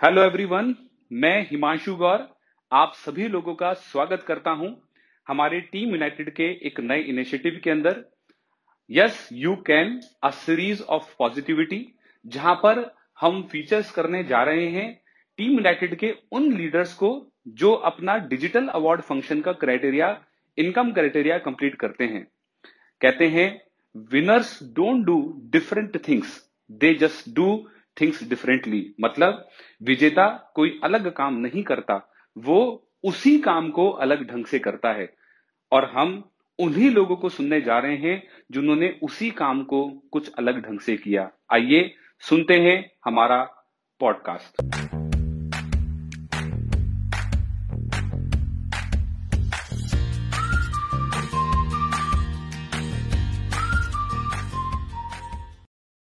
Hello everyone मैं हिमांशु गौर, आप सभी लोगों का स्वागत करता हूँ हमारे टीम यूनाइटेड के एक नए इनिशिएटिव के अंदर। Yes you can a series of positivity जहाँ पर हम फीचर्स करने जा रहे हैं टीम यूनाइटेड के उन लीडर्स को जो अपना डिजिटल अवार्ड फ़ंक्शन का क्राइटेरिया इनकम क्राइटेरिया कंप्लीट करते हैं। कहते हैं winners don't do different things they just do things differently मतलब विजेता कोई अलग काम नहीं करता वो उसी काम को अलग ढंग से करता है। और हम उन्हीं लोगों को सुनने जा रहे हैं जिन्होंने उसी काम को कुछ अलग ढंग से किया। आइए सुनते हैं हमारा podcast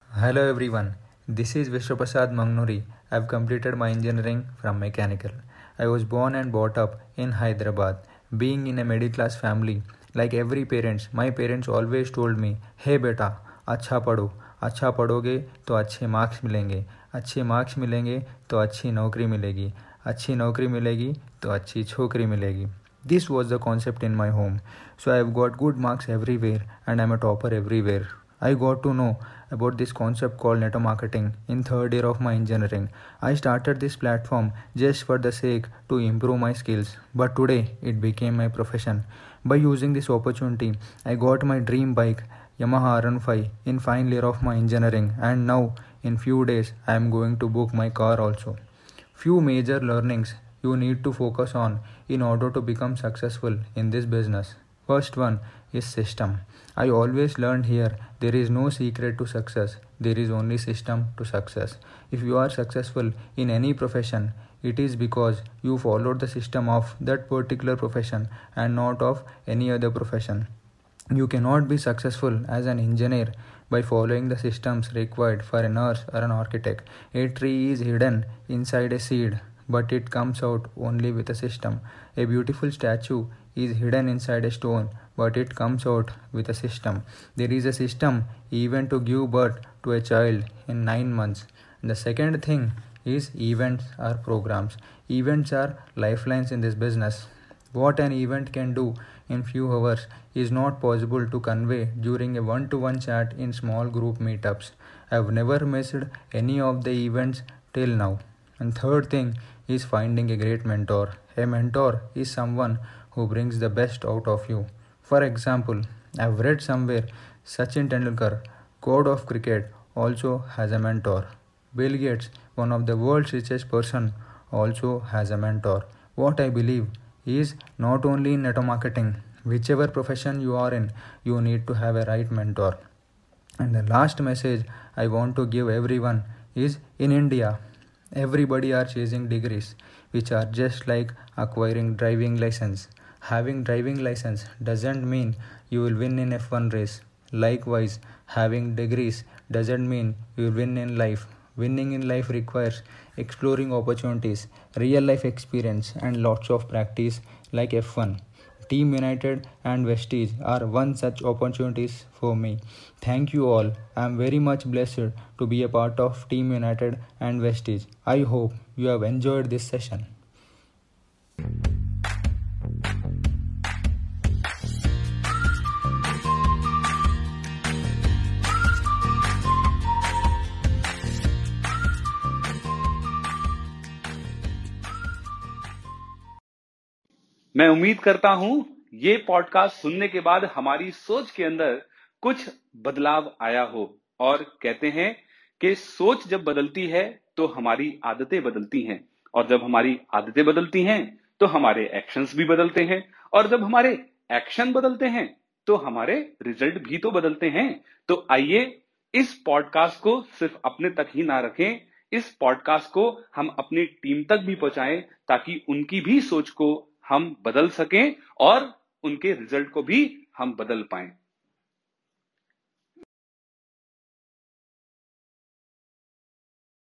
Hello everyone, this is Vishwaprasad Mangnuri. I have completed my engineering from mechanical. I was born and brought up in Hyderabad. Being in a middle class family, like every parents, my parents always told me, "Hey बेटा, अच्छा पढ़ो, अच्छा पढ़ोगे तो अच्छे marks मिलेंगे, अच्छे marks मिलेंगे तो अच्छी नौकरी मिलेगी, अच्छी नौकरी मिलेगी तो अच्छी छोकरी मिलेगी." This was the concept in my home. So I have got good marks everywhere and I'm a topper everywhere. I got to know about this concept called network marketing in third year of my engineering. I started this platform just for the sake to improve my skills, but today it became my profession. By using this opportunity, I got my dream bike Yamaha R15 in final year of my engineering and now in few days I am going to book my car also. Few major learnings you need to focus on in order to become successful in this business. First one is system. I always learned here there is no secret to success, there is only system to success. If you are successful in any profession, it is because you followed the system of that particular profession and not of any other profession. You cannot be successful as an engineer by following the systems required for a nurse or an architect. A tree is hidden inside a seed, but it comes out only with a system. A beautiful statue is hidden inside a stone, but it comes out with a system. There is a system even to give birth to a child in 9 months. And the second thing is events or programs. Events are lifelines in this business. What an event can do in few hours is not possible to convey during a one-to-one chat in small group meetups. I have never missed any of the events till now. And third thing is finding a great mentor. A mentor is someone who brings the best out of you. For example, I've read somewhere Sachin Tendulkar, god of cricket, also has a mentor. Bill Gates, one of the world's richest person, also has a mentor. What I believe is not only in network marketing, whichever profession you are in, you need to have a right mentor. And the last message I want to give everyone is in India, everybody are chasing degrees, which are just like acquiring driving license. Having driving license doesn't mean you will win in F1 race. Likewise, having degrees doesn't mean you will win in life. Winning in life requires exploring opportunities, real life experience, and lots of practice like F1. Team United and Vestige are one such opportunities for me. Thank you all. I am very much blessed to be a part of Team United and Vestige. I hope you have enjoyed this session. मैं उम्मीद करता हूँ ये podcast सुनने के बाद हमारी सोच के अंदर कुछ बदलाव आया हो और कहते हैं कि सोच जब बदलती है तो हमारी आदतें बदलती हैं और जब हमारी आदतें बदलती हैं तो हमारे एक्शंस भी बदलते हैं और जब हमारे एक्शन बदलते हैं तो हमारे रिज़ल्ट भी तो बदलते हैं। तो आइए इस पॉडकास्ट को सिर्फ़ अपने तक ही ना रखें, इस पॉडकास्ट को हम अपनी टीम तक भी पहुंचाएँ ताकि उनकी भी सोच को हम बदल सकें और उनके रिज़ल्ट को भी हम बदल पाएँ।